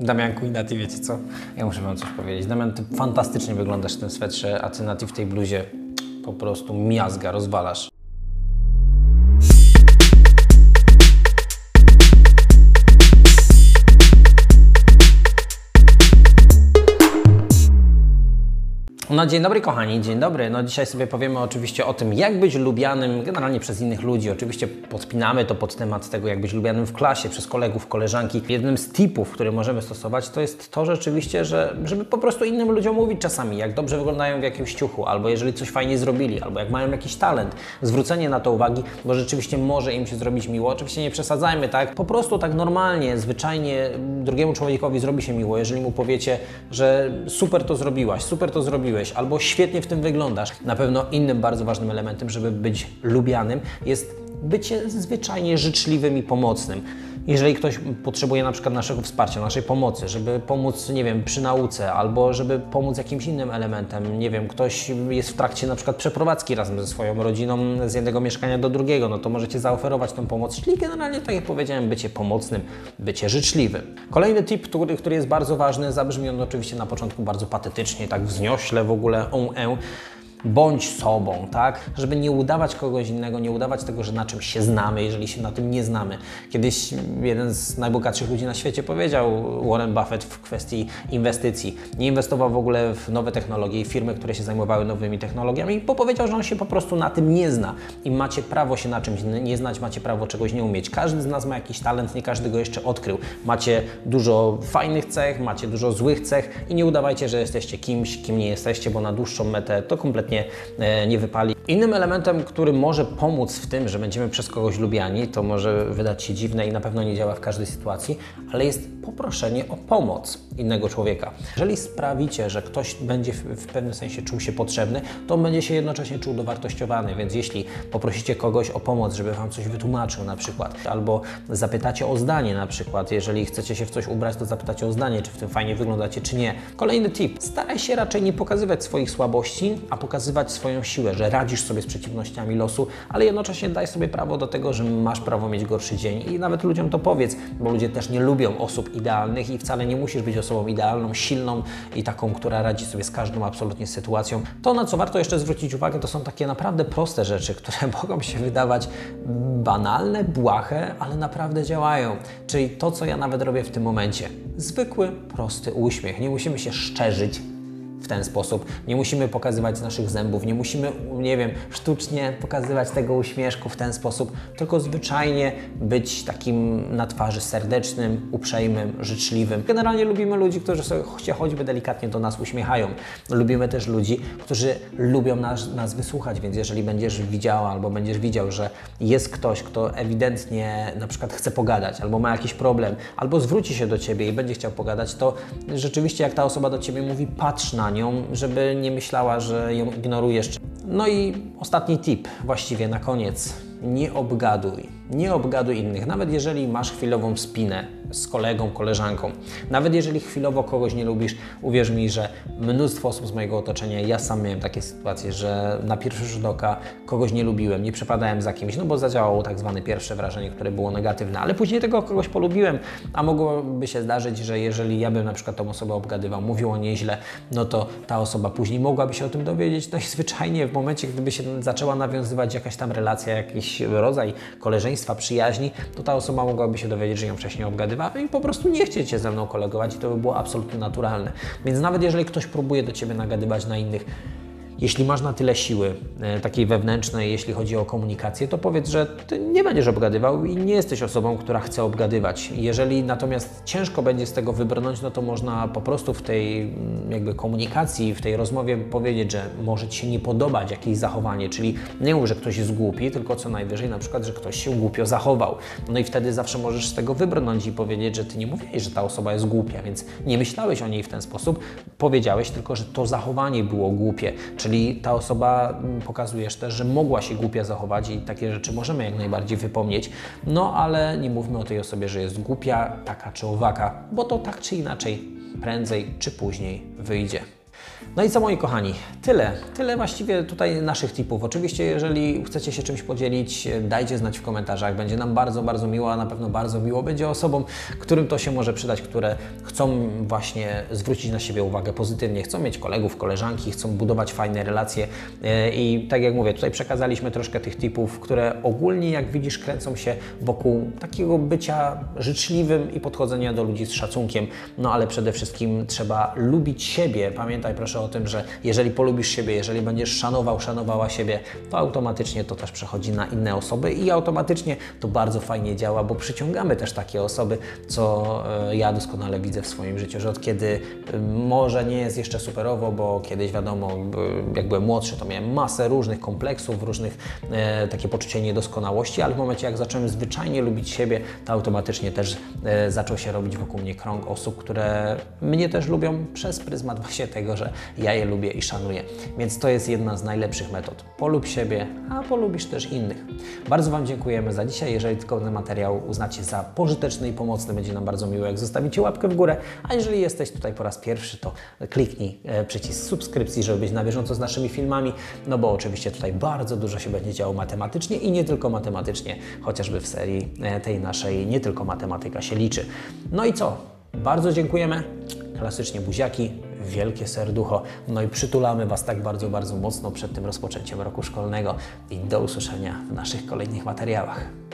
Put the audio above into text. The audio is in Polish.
Damianku i Nati, wiecie co? Ja muszę wam coś powiedzieć. Damian, ty fantastycznie wyglądasz w tym swetrze, a ty Nati w tej bluzie po prostu miazga, rozwalasz. No dzień dobry kochani, dzień dobry. No dzisiaj sobie powiemy oczywiście o tym, jak być lubianym generalnie przez innych ludzi. Oczywiście podpinamy to pod temat tego, jak być lubianym w klasie, przez kolegów, koleżanki. Jednym z tipów, który możemy stosować, to jest to rzeczywiście, że żeby po prostu innym ludziom mówić czasami, jak dobrze wyglądają w jakimś ciuchu, albo jeżeli coś fajnie zrobili, albo jak mają jakiś talent. Zwrócenie na to uwagi, bo rzeczywiście może im się zrobić miło. Oczywiście nie przesadzajmy, tak? Po prostu tak normalnie, zwyczajnie drugiemu człowiekowi zrobi się miło, jeżeli mu powiecie, że super to zrobiłaś, super to zrobiłeś, albo świetnie w tym wyglądasz. Na pewno innym bardzo ważnym elementem, żeby być lubianym, jest bycie zwyczajnie życzliwym i pomocnym. Jeżeli ktoś potrzebuje na przykład naszego wsparcia, naszej pomocy, żeby pomóc, nie wiem, przy nauce, albo żeby pomóc jakimś innym elementem, nie wiem, ktoś jest w trakcie na przykład przeprowadzki razem ze swoją rodziną z jednego mieszkania do drugiego, no to możecie zaoferować tą pomoc, czyli generalnie, tak jak powiedziałem, bycie pomocnym, bycie życzliwym. Kolejny tip, który, który jest bardzo ważny, zabrzmi on oczywiście na początku bardzo patetycznie, tak wzniośle w ogóle, on, e, bądź sobą, tak? Żeby nie udawać kogoś innego, nie udawać tego, że na czymś się znamy, jeżeli się na tym nie znamy. Kiedyś jeden z najbogatszych ludzi na świecie powiedział, Warren Buffett, w kwestii inwestycji. Nie inwestował w ogóle w nowe technologie i firmy, które się zajmowały nowymi technologiami, bo powiedział, że on się po prostu na tym nie zna. I macie prawo się na czymś nie znać, macie prawo czegoś nie umieć. Każdy z nas ma jakiś talent, nie każdy go jeszcze odkrył. Macie dużo fajnych cech, macie dużo złych cech i nie udawajcie, że jesteście kimś, kim nie jesteście, bo na dłuższą metę to kompletnie kompletnie e, nie wypali. Innym elementem, który może pomóc w tym, że będziemy przez kogoś lubiani, to może wydać się dziwne i na pewno nie działa w każdej sytuacji, ale jest poproszenie o pomoc innego człowieka. Jeżeli sprawicie, że ktoś będzie w pewnym sensie czuł się potrzebny, to on będzie się jednocześnie czuł dowartościowany, więc jeśli poprosicie kogoś o pomoc, żeby Wam coś wytłumaczył na przykład, albo zapytacie o zdanie na przykład, jeżeli chcecie się w coś ubrać, to zapytacie o zdanie, czy w tym fajnie wyglądacie, czy nie. Kolejny tip. Staraj się raczej nie pokazywać swoich słabości, a pokazywać swoją siłę, że radzisz sobie z przeciwnościami losu, ale jednocześnie daj sobie prawo do tego, że masz prawo mieć gorszy dzień i nawet ludziom to powiedz, bo ludzie też nie lubią osób idealnych i wcale nie musisz być osobą idealną, silną i taką, która radzi sobie z każdą absolutnie sytuacją. To, na co warto jeszcze zwrócić uwagę, to są takie naprawdę proste rzeczy, które mogą się wydawać banalne, błahe, ale naprawdę działają. Czyli to, co ja nawet robię w tym momencie. Zwykły, prosty uśmiech. Nie musimy się szczerzyć, w ten sposób. Nie musimy pokazywać naszych zębów, nie musimy, nie wiem, sztucznie pokazywać tego uśmieszku w ten sposób, tylko zwyczajnie być takim na twarzy serdecznym, uprzejmym, życzliwym. Generalnie lubimy ludzi, którzy sobie choćby delikatnie do nas uśmiechają. Lubimy też ludzi, którzy lubią nas, nas wysłuchać, więc jeżeli będziesz widziała albo będziesz widział, że jest ktoś, kto ewidentnie na przykład chce pogadać, albo ma jakiś problem, albo zwróci się do Ciebie i będzie chciał pogadać, to rzeczywiście jak ta osoba do Ciebie mówi, patrz na nią, żeby nie myślała, że ją ignorujesz. No i ostatni tip, właściwie na koniec. Nie obgaduj. Nie obgaduj innych, nawet jeżeli masz chwilową spinę z kolegą, koleżanką. Nawet jeżeli chwilowo kogoś nie lubisz, uwierz mi, że mnóstwo osób z mojego otoczenia, ja sam miałem takie sytuacje, że na pierwszy rzut oka kogoś nie lubiłem, nie przepadałem za kimś, no bo zadziałało tak zwane pierwsze wrażenie, które było negatywne, ale później tego kogoś polubiłem, a mogłoby się zdarzyć, że jeżeli ja bym na przykład tą osobę obgadywał, mówił o niej źle, no to ta osoba później mogłaby się o tym dowiedzieć, no i zwyczajnie w momencie, gdyby się zaczęła nawiązywać jakaś tam relacja, jakiś rodzaj koleżeństwa, przyjaźni, to ta osoba mogłaby się dowiedzieć, że ją wcześniej obgadywał, i po prostu nie chcieć się ze mną kolegować i to by było absolutnie naturalne. Więc nawet jeżeli ktoś próbuje do Ciebie nagadywać na innych, jeśli masz na tyle siły e, takiej wewnętrznej, jeśli chodzi o komunikację, to powiedz, że ty nie będziesz obgadywał i nie jesteś osobą, która chce obgadywać. Jeżeli natomiast ciężko będzie z tego wybrnąć, no to można po prostu w tej mm, jakby komunikacji, w tej rozmowie powiedzieć, że może Ci się nie podobać jakieś zachowanie, czyli nie mów, że ktoś jest głupi, tylko co najwyżej na przykład, że ktoś się głupio zachował. No i wtedy zawsze możesz z tego wybrnąć i powiedzieć, że Ty nie mówiłeś, że ta osoba jest głupia, więc nie myślałeś o niej w ten sposób, powiedziałeś tylko, że to zachowanie było głupie, czyli Czyli ta osoba mm, pokazujesz też, że mogła się głupia zachować i takie rzeczy możemy jak najbardziej wypomnieć. No ale nie mówmy o tej osobie, że jest głupia, taka czy owaka, bo to tak czy inaczej prędzej czy później wyjdzie. No i co moi kochani, tyle. Tyle właściwie tutaj naszych tipów. Oczywiście jeżeli chcecie się czymś podzielić, dajcie znać w komentarzach. Będzie nam bardzo, bardzo miło, a na pewno bardzo miło będzie osobom, którym to się może przydać, które chcą właśnie zwrócić na siebie uwagę pozytywnie, chcą mieć kolegów, koleżanki, chcą budować fajne relacje E, i tak jak mówię, tutaj przekazaliśmy troszkę tych tipów, które ogólnie jak widzisz kręcą się wokół takiego bycia życzliwym i podchodzenia do ludzi z szacunkiem, no ale przede wszystkim trzeba lubić siebie. Pamiętaj proszę o tym, że jeżeli polubisz siebie, jeżeli będziesz szanował, szanowała siebie, to automatycznie to też przechodzi na inne osoby i automatycznie to bardzo fajnie działa, bo przyciągamy też takie osoby, co e, ja doskonale widzę w swoim życiu, że od kiedy e, może nie jest jeszcze superowo, bo kiedyś wiadomo, jak byłem młodszy, to miałem masę różnych kompleksów, różnych e, takie poczucie niedoskonałości, ale w momencie jak zacząłem zwyczajnie lubić siebie, to automatycznie też e, zaczął się robić wokół mnie krąg osób, które mnie też lubią przez pryzmat właśnie tego, że ja je lubię i szanuję. Więc to jest jedna z najlepszych metod. Polub siebie, a polubisz też innych. Bardzo Wam dziękujemy za dzisiaj. Jeżeli tylko ten materiał uznacie za pożyteczny i pomocny, będzie nam bardzo miło, jak zostawicie łapkę w górę. A jeżeli jesteś tutaj po raz pierwszy, to kliknij e, przycisk subskrypcji, żeby być na bieżąco z naszymi filmami, no bo oczywiście tutaj bardzo dużo się będzie działo matematycznie i nie tylko matematycznie, chociażby w serii e, tej naszej nie tylko matematyka się liczy. No i co? Bardzo dziękujemy. Klasycznie buziaki, wielkie serducho. No i przytulamy Was tak bardzo, bardzo mocno przed tym rozpoczęciem roku szkolnego i do usłyszenia w naszych kolejnych materiałach.